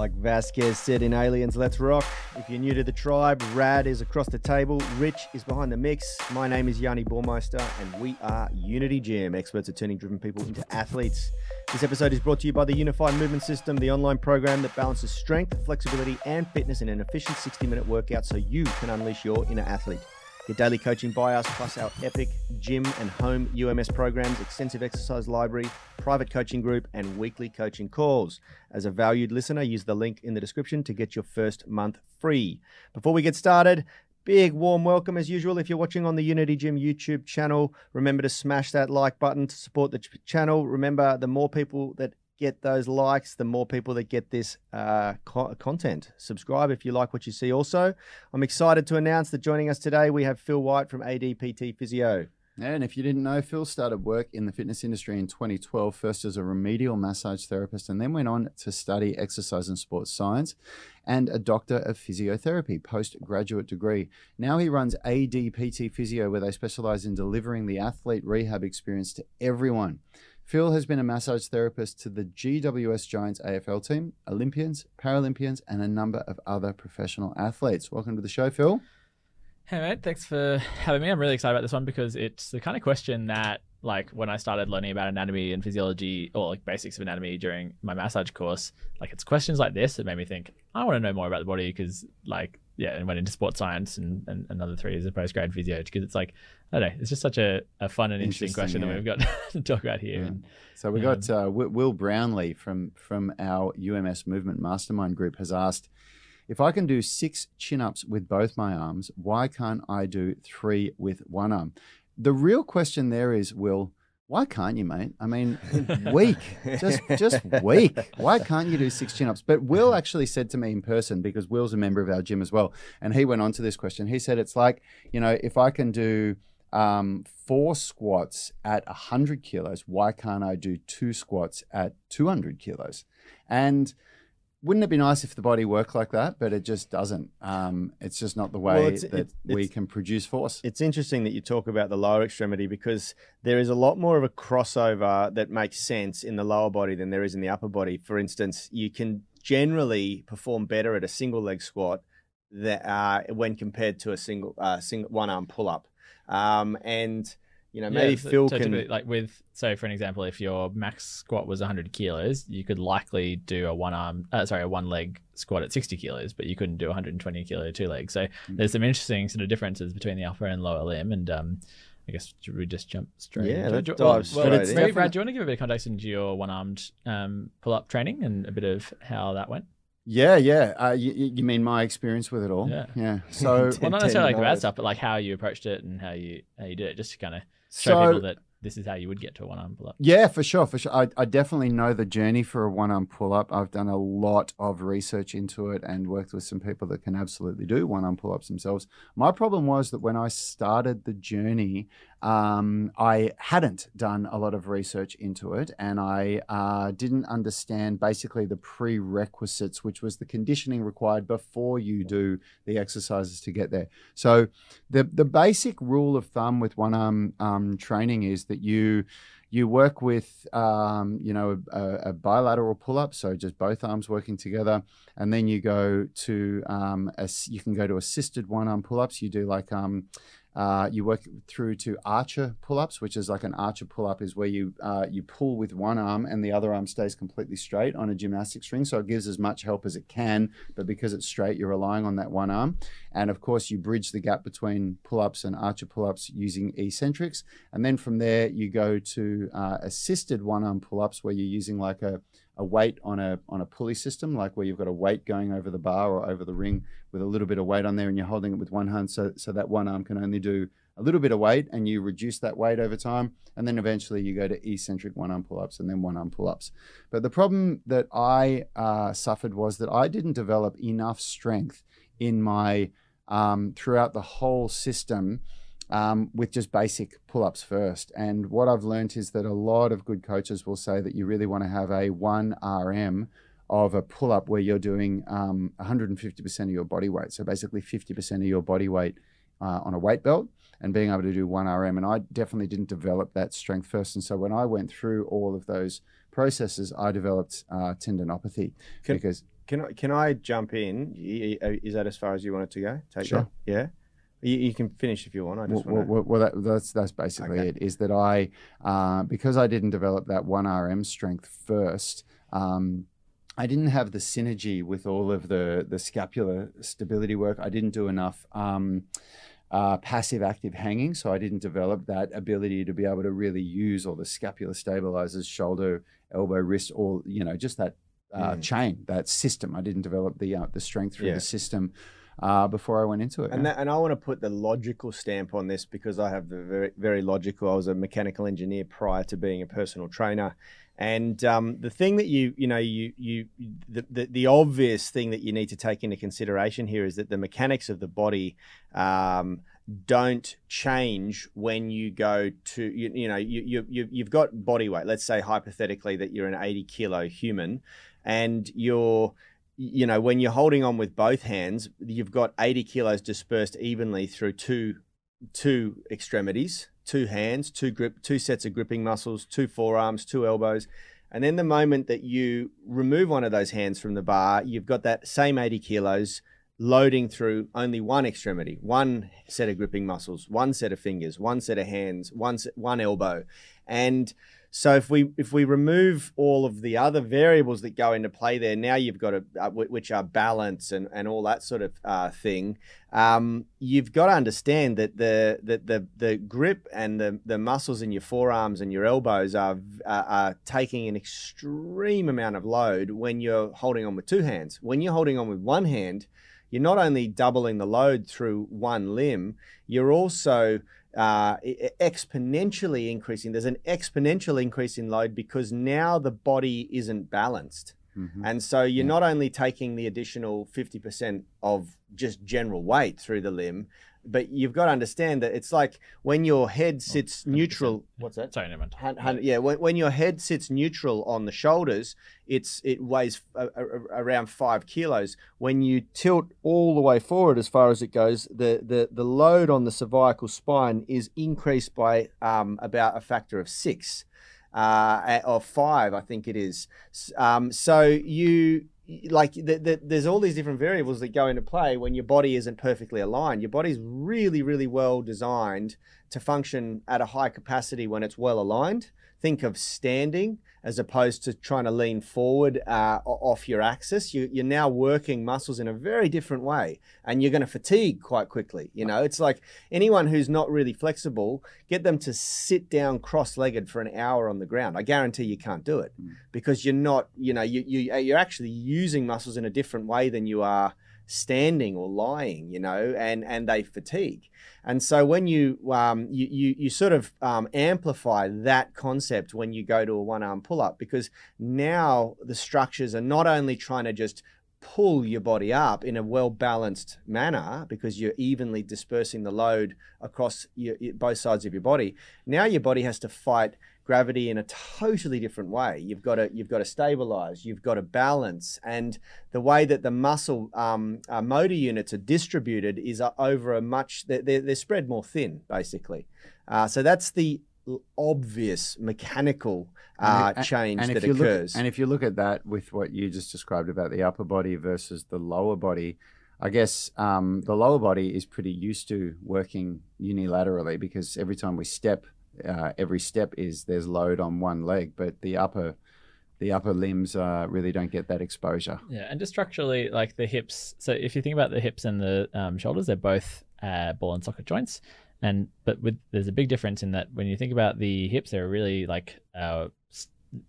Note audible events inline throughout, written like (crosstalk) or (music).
Like Vasquez said in Aliens, let's rock. If you're new to the tribe, Rad is across the table, Rich is behind the mix. My name is Yanni Bormeister, and we are Unity Gym, experts at turning driven people into athletes. This episode is brought to you by the Unified Movement System, the online program that balances strength, flexibility, and fitness in an efficient 60 minute workout so you can unleash your inner athlete. Get daily coaching by us, plus our epic gym and home UMS programs, extensive exercise library, private coaching group, and weekly coaching calls. As a valued listener, use the link in the description to get your first month free. Before we get started, Big warm welcome as usual. If you're watching on the Unity Gym YouTube channel, remember to smash that like button to support the ch- channel. Remember, the more people that get those likes, the more people that get this uh, co- content. Subscribe if you like what you see. Also, I'm excited to announce that joining us today we have Phil White from ADPT Physio. And if you didn't know, Phil started work in the fitness industry in 2012, first as a remedial massage therapist, and then went on to study exercise and sports science and a doctor of physiotherapy, postgraduate degree. Now he runs ADPT Physio, where they specialize in delivering the athlete rehab experience to everyone. Phil has been a massage therapist to the GWS Giants AFL team, Olympians, Paralympians, and a number of other professional athletes. Welcome to the show, Phil. Hey mate, thanks for having me. I'm really excited about this one because it's the kind of question that, like, when I started learning about anatomy and physiology or like basics of anatomy during my massage course, like it's questions like this that made me think I want to know more about the body because, like, yeah, and went into sports science and, and another three years of postgrad physio because it's like I don't know, it's just such a, a fun and interesting, interesting question yeah. that we've got (laughs) to talk about here. Yeah. And, so we got uh, Will Brownlee from from our UMS Movement Mastermind group has asked if I can do six chin ups with both my arms, why can't I do three with one arm? The real question there is, Will, why can't you, mate? I mean, (laughs) weak, just just weak. Why can't you do six chin ups? But Will actually said to me in person because Will's a member of our gym as well, and he went on to this question. He said it's like you know if I can do um, four squats at 100 kilos, why can't I do two squats at 200 kilos? And wouldn't it be nice if the body worked like that? But it just doesn't. Um, it's just not the way well, that it's, we can produce force. It's interesting that you talk about the lower extremity because there is a lot more of a crossover that makes sense in the lower body than there is in the upper body. For instance, you can generally perform better at a single leg squat that uh, when compared to a single uh, single one arm pull up. Um, and you know, maybe yeah, Phil so can like with so for an example, if your max squat was 100 kilos, you could likely do a one arm, uh, sorry, a one leg squat at 60 kilos, but you couldn't do 120 kilo two legs. So mm-hmm. there's some interesting sort of differences between the upper and lower limb, and um, I guess should we just jump straight? Yeah, let's dive well, straight. Well, maybe, Brad, do you want to give a bit of context into your one armed um, pull up training and a bit of how that went? Yeah, yeah. Uh, you, you, mean my experience with it all? Yeah. Yeah. (laughs) So, well, not (laughs) necessarily like the bad stuff, but like how you approached it and how you how you did it, just to kind of show so, people that this is how you would get to a one arm pull up. Yeah, for sure, for sure. I, I definitely know the journey for a one arm pull up. I've done a lot of research into it and worked with some people that can absolutely do one arm pull ups themselves. My problem was that when I started the journey, um, I hadn't done a lot of research into it and I uh, didn't understand basically the prerequisites, which was the conditioning required before you do the exercises to get there. So, the, the basic rule of thumb with one arm um, training is that you you work with um, you know a, a, bilateral pull up so just both arms working together and then you go to um, a, you can go to assisted one arm pull ups you do like um, uh, you work through to archer pull-ups, which is like an archer pull-up is where you uh, you pull with one arm and the other arm stays completely straight on a gymnastic string. So it gives as much help as it can, but because it's straight, you're relying on that one arm. And of course, you bridge the gap between pull-ups and archer pull-ups using eccentrics. And then from there, you go to uh, assisted one-arm pull-ups where you're using like a a weight on a on a pulley system, like where you've got a weight going over the bar or over the ring with a little bit of weight on there, and you're holding it with one hand, so so that one arm can only do a little bit of weight, and you reduce that weight over time, and then eventually you go to eccentric one arm pull ups and then one arm pull ups. But the problem that I uh, suffered was that I didn't develop enough strength in my um, throughout the whole system um, with just basic pull ups first. And what I've learned is that a lot of good coaches will say that you really want to have a 1 RM of a pull up where you're doing um, 150% of your body weight. So basically 50% of your body weight uh, on a weight belt and being able to do 1 RM. And I definitely didn't develop that strength first. And so when I went through all of those processes, I developed uh, tendinopathy can, because Can I can I jump in? Y- Is that as far as you want it to go? Take Sure. that? Yeah. You, you can finish if you want. I Well, just want well, well, that, that's that's basically Okay. it. Is that I uh, because I didn't develop that one RM strength first. Um, I didn't have the synergy with all of the the scapular stability work. I didn't do enough um, uh, passive active hanging, so I didn't develop that ability to be able to really use all the scapular stabilizers, shoulder, elbow, wrist, all you know, just that uh, Mm. chain, that system. I didn't develop the uh, the strength through Yeah. the system uh, before I went into it. And yeah. that, and I want to put the logical stamp on this because I have the very very logical. I was a mechanical engineer prior to being a personal trainer, and um, the thing that you you know you you the, the the obvious thing that you need to take into consideration here is that the mechanics of the body. Um, don't change when you go to you, you know you, you you you've got body weight let's say hypothetically that you're an 80 kilo human and you're you know, when you're holding on with both hands, you've got 80 kilos dispersed evenly through two two extremities, two hands, two grip, two sets of gripping muscles, two forearms, two elbows. And then the moment that you remove one of those hands from the bar, you've got that same 80 kilos loading through only one extremity, one set of gripping muscles, one set of fingers, one set of hands, one set, one elbow. And so if we if we remove all of the other variables that go into play there, now you've got a uh, which are balance and, and all that sort of uh, thing. Um, you've got to understand that the that the the grip and the the muscles in your forearms and your elbows are are, are taking an extreme amount of load when you're holding on with two hands. When you're holding on with one hand, you're not only doubling the load through one limb, you're also uh, exponentially increasing. There's an exponential increase in load because now the body isn't balanced. Mhm. And so you're Yeah. not only taking the additional 50% of just general weight through the limb, but you've got to understand that it's like when your head sits 100%. neutral. What's that? Sorry, never mind. Hun- hun- yeah, when, when your head sits neutral on the shoulders, it's it weighs a, a, a- around five kilos. When you tilt all the way forward as far as it goes, the the, the load on the cervical spine is increased by um, about a factor of six, uh, or five, I think it is. Um, so you like the, the, there's all these different variables that go into play when your body isn't perfectly aligned. Your body's really, really well designed to function at a high capacity when it's well aligned. Think of standing as opposed to trying to lean forward uh, off your axis. You, you're now working muscles in a very different way, and you're going to fatigue quite quickly. You know, it's like anyone who's not really flexible, get them to sit down cross-legged for an hour on the ground. I guarantee you can't do it Mm. because you're not. You know, you you you're actually using muscles in a different way than you are standing or lying. You know, and and they fatigue. And so when you um, you, you you sort of um, amplify that concept when you go to a one arm pull up because now the structures are not only trying to just pull your body up in a well balanced manner because you're evenly dispersing the load across your, both sides of your body. Now your body has to fight gravity in a totally different way. You've got to you've got to stabilize. You've got to balance, and the way that the muscle um, uh, motor units are distributed is uh, over a much they're, they're, spread more thin basically. Uh, so that's the obvious mechanical uh, And change and that occurs. Look, and if you look at that with what you just described about the upper body versus the lower body, I guess um, the lower body is pretty used to working unilaterally because every time we step, uh, every step is there's load on one leg, but the upper the upper limbs uh, really don't get that exposure. Yeah, and just structurally, like the hips. So if you think about the hips and the um, shoulders, they're both uh, ball and socket joints. And but with there's a big difference in that when you think about the hips, they're really like uh,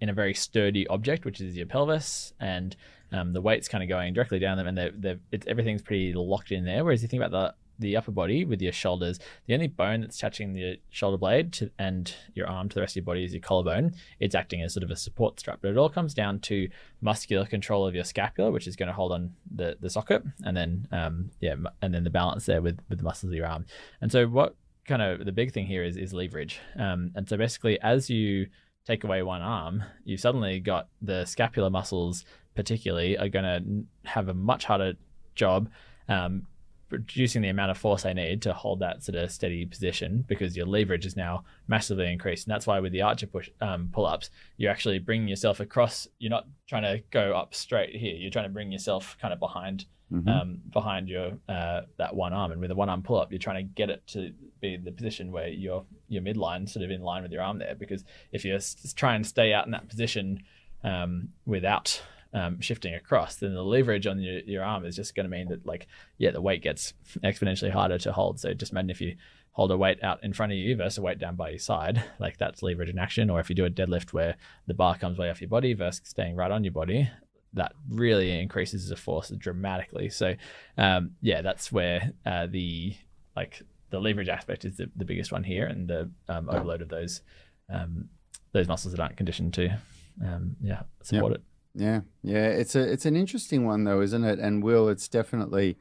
in a very sturdy object, which is your pelvis, and um, the weight's kind of going directly down them, and they're, they're, it's, everything's pretty locked in there. Whereas you think about the the upper body with your shoulders, the only bone that's touching the shoulder blade to, and your arm to the rest of your body is your collarbone. It's acting as sort of a support strap, but it all comes down to muscular control of your scapula, which is going to hold on the, the socket, and then um, yeah, and then the balance there with with the muscles of your arm. And so what kind of the big thing here is is leverage. Um, and so basically, as you take away one arm, you've suddenly got the scapular muscles, particularly, are going to have a much harder job. Um, producing the amount of force they need to hold that sort of steady position because your leverage is now massively increased. And that's why with the archer push um, pull ups, you're actually bringing yourself across. You're not trying to go up straight here. You're trying to bring yourself kind of behind mm-hmm. um, behind your uh, that one arm. And with a one arm pull up, you're trying to get it to be the position where your your midline sort of in line with your arm there. Because if you're trying to stay out in that position um, without um, shifting across, then the leverage on your, your arm is just going to mean that, like, yeah, the weight gets (laughs) exponentially harder to hold. So just imagine if you hold a weight out in front of you versus a weight down by your side, (laughs) like that's leverage in action. Or if you do a deadlift where the bar comes way off your body versus staying right on your body, that really increases the force dramatically. So, um, yeah, that's where uh, the like the leverage aspect is the, the biggest one here, and the um, overload of those um, those muscles that aren't conditioned to, um, yeah, support yep. it. Yeah, yeah, it's a it's an interesting one though, isn't it? And Will, it's definitely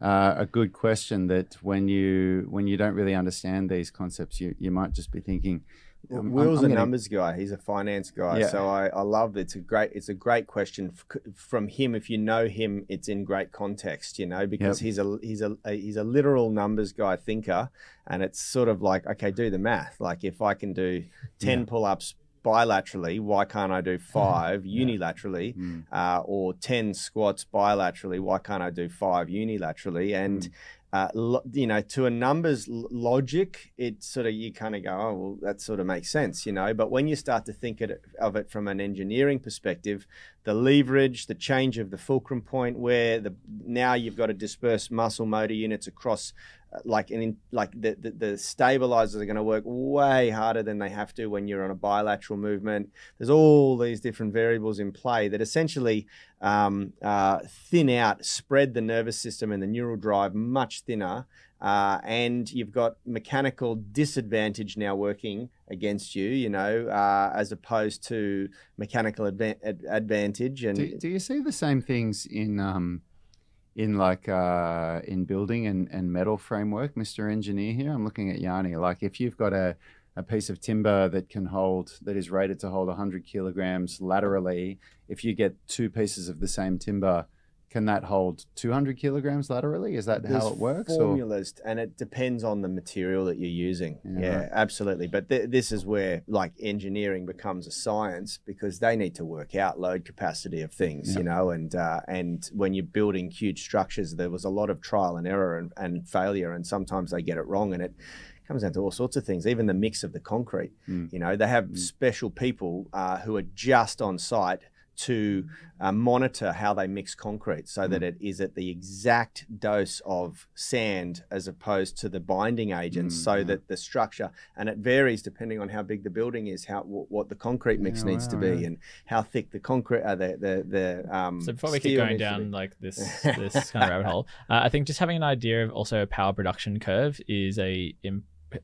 uh, a good question that when you when you don't really understand these concepts, you you might just be thinking. Um, Will's I'm, I'm a gonna... numbers guy. He's a finance guy, yeah. so I, I love it. It's a great it's a great question from him. If you know him, it's in great context, you know, because yep. he's a he's a, a he's a literal numbers guy thinker, and it's sort of like okay, do the math. Like if I can do ten yeah. pull ups bilaterally, why can't I do (laughs) five yeah. unilaterally? Mm. Uh, or 10 squats bilaterally, why can't I do five unilaterally? And, mm. uh, lo- you know, to a numbers logic, it sort of, you kind of go, oh, well, that sort of makes sense, you know. But when you start to think of it from an engineering perspective, the leverage, the change of the fulcrum point, where the now you've got to disperse muscle motor units across like in like the, the, the stabilizers are going to work way harder than they have to when you're on a bilateral movement there's all these different variables in play that essentially um, uh, thin out spread the nervous system and the neural drive much thinner uh, and you've got mechanical disadvantage now working against you, you know, uh, as opposed to mechanical adva- advantage. And do, do, you see the same things in um, in like uh, in building and, and metal framework, Mr. Engineer here. I'm looking at Yanni. Like if you've got a, a piece of timber that can hold that is rated to hold 100 kilograms laterally, if you get two pieces of the same timber can that hold 200 kilograms laterally? Is that There's how it works? Formulas, or? and it depends on the material that you're using. Yeah, yeah right. absolutely. But th- this is where like engineering becomes a science because they need to work out load capacity of things, you know. And uh, and when you're building huge structures, there was a lot of trial and error and, and failure, and sometimes they get it wrong, and it comes down to all sorts of things, even the mix of the concrete. Mm. You know, they have mm. special people uh, who are just on site to uh, monitor how they mix concrete so mm. that it is at the exact dose of sand as opposed to the binding agents mm, so yeah. that the structure and it varies depending on how big the building is how w- what the concrete mix yeah, needs wow, to be yeah. and how thick the concrete uh, the the, the um so before we keep going down like this (laughs) this kind of rabbit hole uh, i think just having an idea of also a power production curve is a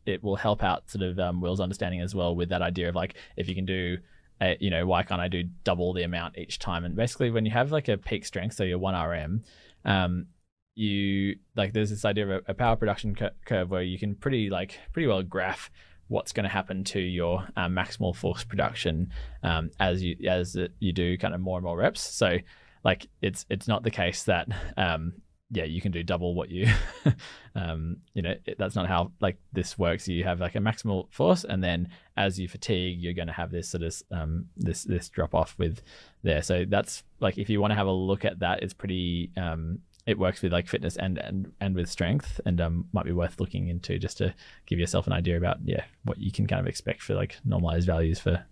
it will help out sort of um, will's understanding as well with that idea of like if you can do uh, you know, why can't I do double the amount each time? And basically, when you have like a peak strength, so you're one RM, um, you like there's this idea of a, power production cur- curve where you can pretty like pretty well graph what's going to happen to your um, maximal force production um, as you as you do kind of more and more reps. So like it's it's not the case that um, yeah, you can do double what you, (laughs) um, you know, that's not how like this works. You have like a maximal force, and then as you fatigue, you're going to have this sort of um, this this drop off with there. So that's like if you want to have a look at that, it's pretty. Um, it works with like fitness and and and with strength, and um, might be worth looking into just to give yourself an idea about yeah what you can kind of expect for like normalized values for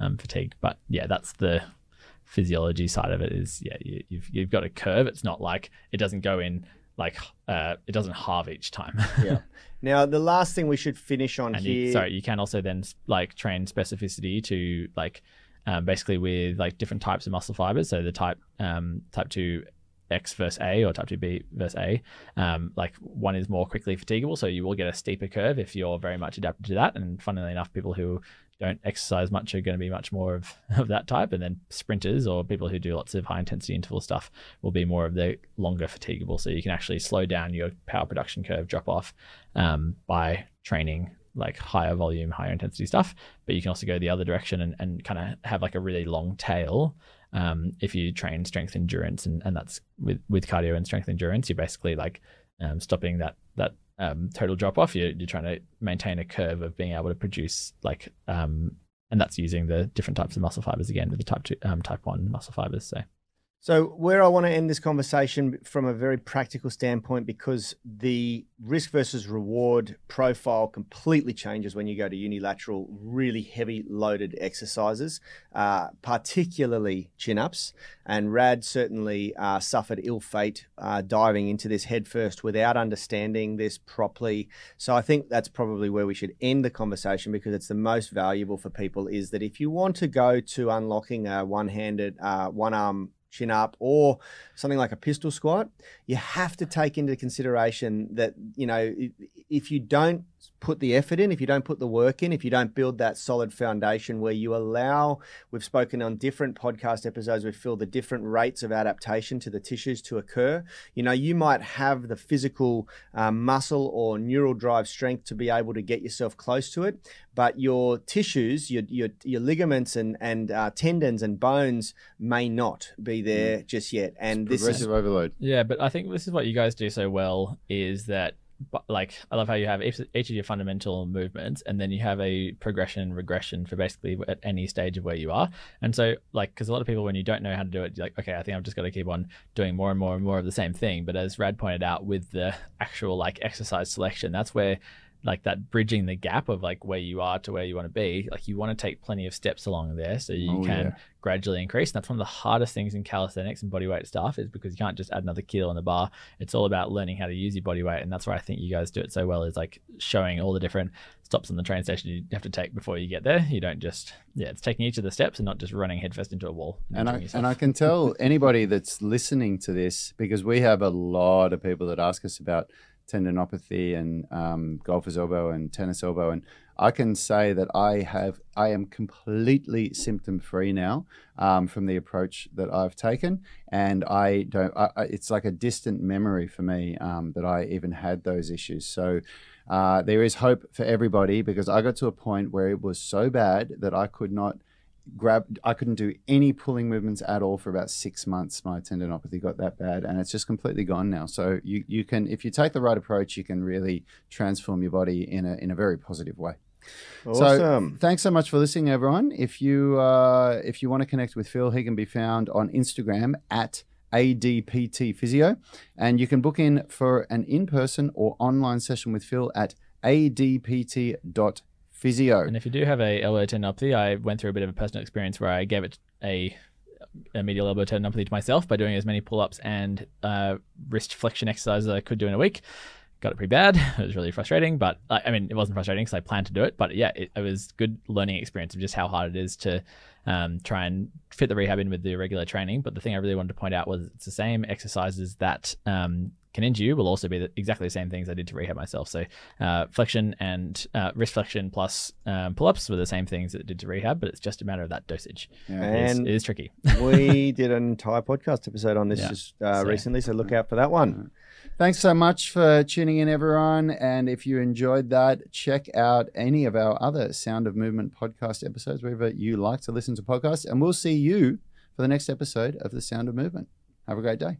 um, fatigue. But yeah, that's the physiology side of it is yeah you, you've you've got a curve. It's not like it doesn't go in like uh, it doesn't halve each time. yeah. (laughs) Now the last thing we should finish on and here. You, sorry, you can also then like train specificity to like um, basically with like different types of muscle fibers. So the type um, type two X versus A or type 2B versus A. Um, like one is more quickly fatigable, so you will get a steeper curve if you're very much adapted to that. And funnily enough, people who don't exercise much are going to be much more of, (laughs) of that type. And then sprinters or people who do lots of high intensity interval stuff will be more of the longer fatigable. So you can actually slow down your power production curve drop off um, by training like higher volume, higher intensity stuff. But you can also go the other direction and, and kind of have like a really long tail. Um, if you train strength endurance and, and that's with, with cardio and strength endurance, you're basically like um, stopping that that um, total drop off. You're, you're trying to maintain a curve of being able to produce like, um, and that's using the different types of muscle fibers again, the type two, um, type one muscle fibers. So So, where I want to end this conversation from a very practical standpoint, because the risk versus reward profile completely changes when you go to unilateral, really heavy loaded exercises, uh, particularly chin ups. And Rad certainly uh, suffered ill fate uh, diving into this headfirst without understanding this properly. So, I think that's probably where we should end the conversation because it's the most valuable for people is that if you want to go to unlocking a one handed, uh, one arm chin up or something like a pistol squat you have to take into consideration that you know if you don't put the effort in if you don't put the work in if you don't build that solid foundation where you allow we've spoken on different podcast episodes we feel the different rates of adaptation to the tissues to occur. You know you might have the physical um, muscle or neural drive strength to be able to get yourself close to it but your tissues your your, your ligaments and and uh, tendons and bones may not be there just yet. And this is Progressive overload. Yeah, but I think this is what you guys do so well is that but like I love how you have each, each of your fundamental movements and then you have a progression and regression for basically at any stage of where you are. And so like because a lot of people when you don't know how to do it, you're like, okay, I think I've just got to keep on doing more and more and more of the same thing. But as Rad pointed out with the actual like exercise selection, that's where like that bridging the gap of like where you are to where you want to be like you want to take plenty of steps along there so you Oh, can yeah. gradually increase. And that's one of the hardest things in calisthenics and bodyweight stuff is because you can't just add another kilo on the bar. It's all about learning how to use your body weight and that's why i think you guys do it so well is like showing all the different stops on the train station you have to take before you get there. You don't just yeah it's taking each of the steps and not just running headfirst into a wall And I, injuring and I can tell (laughs) anybody that's listening to this because we have a lot of people that ask us about tendinopathy and um, golfer's elbow and tennis elbow, and I can say that I have I am completely symptom free now um, from the approach that I've taken, and I don't. I, I, it's like a distant memory for me um, that I even had those issues. So. Uh, there is hope for everybody because I got to a point where it was so bad that I could not grab I couldn't do any pulling movements at all for about six months. My tendinopathy got that bad and it's just completely gone now. So you, you can if you take the right approach, you can really transform your body in a in a very positive way. awesome So Thanks so much for listening, everyone. If you uh, if you want to connect with Phil, he can be found on Instagram at ADPT Physio, and you can book in for an in-person or online session with Phil at adpt.physio. And if you do have a elbow tendinopathy, I went through a bit of a personal experience where I gave it a, a medial elbow tendinopathy to myself by doing as many pull-ups and uh, wrist flexion exercises as I could do in a week. Got it pretty bad. (laughs) It was really frustrating, but I I mean, it wasn't frustrating because I planned to do it. But yeah, it, it was good learning experience of just how hard it is to um, try and fit the rehab in with the regular training. But the thing I really wanted to point out was it's the same exercises that um, can injure you will also be the, exactly the same things I did to rehab myself. So uh, flexion and uh, wrist flexion plus um, pull-ups were the same things that it did to rehab, but it's just a matter of that dosage. Yeah. It is- And- it is tricky. (laughs) we (laughs) did an entire podcast episode on this Yeah. just uh, So- recently, so look out for that one. Thanks so much for tuning in, everyone. And if you enjoyed that, check out any of our other Sound of Movement podcast episodes, wherever you like to listen to podcasts. And we'll see you for the next episode of The Sound of Movement. Have a great day.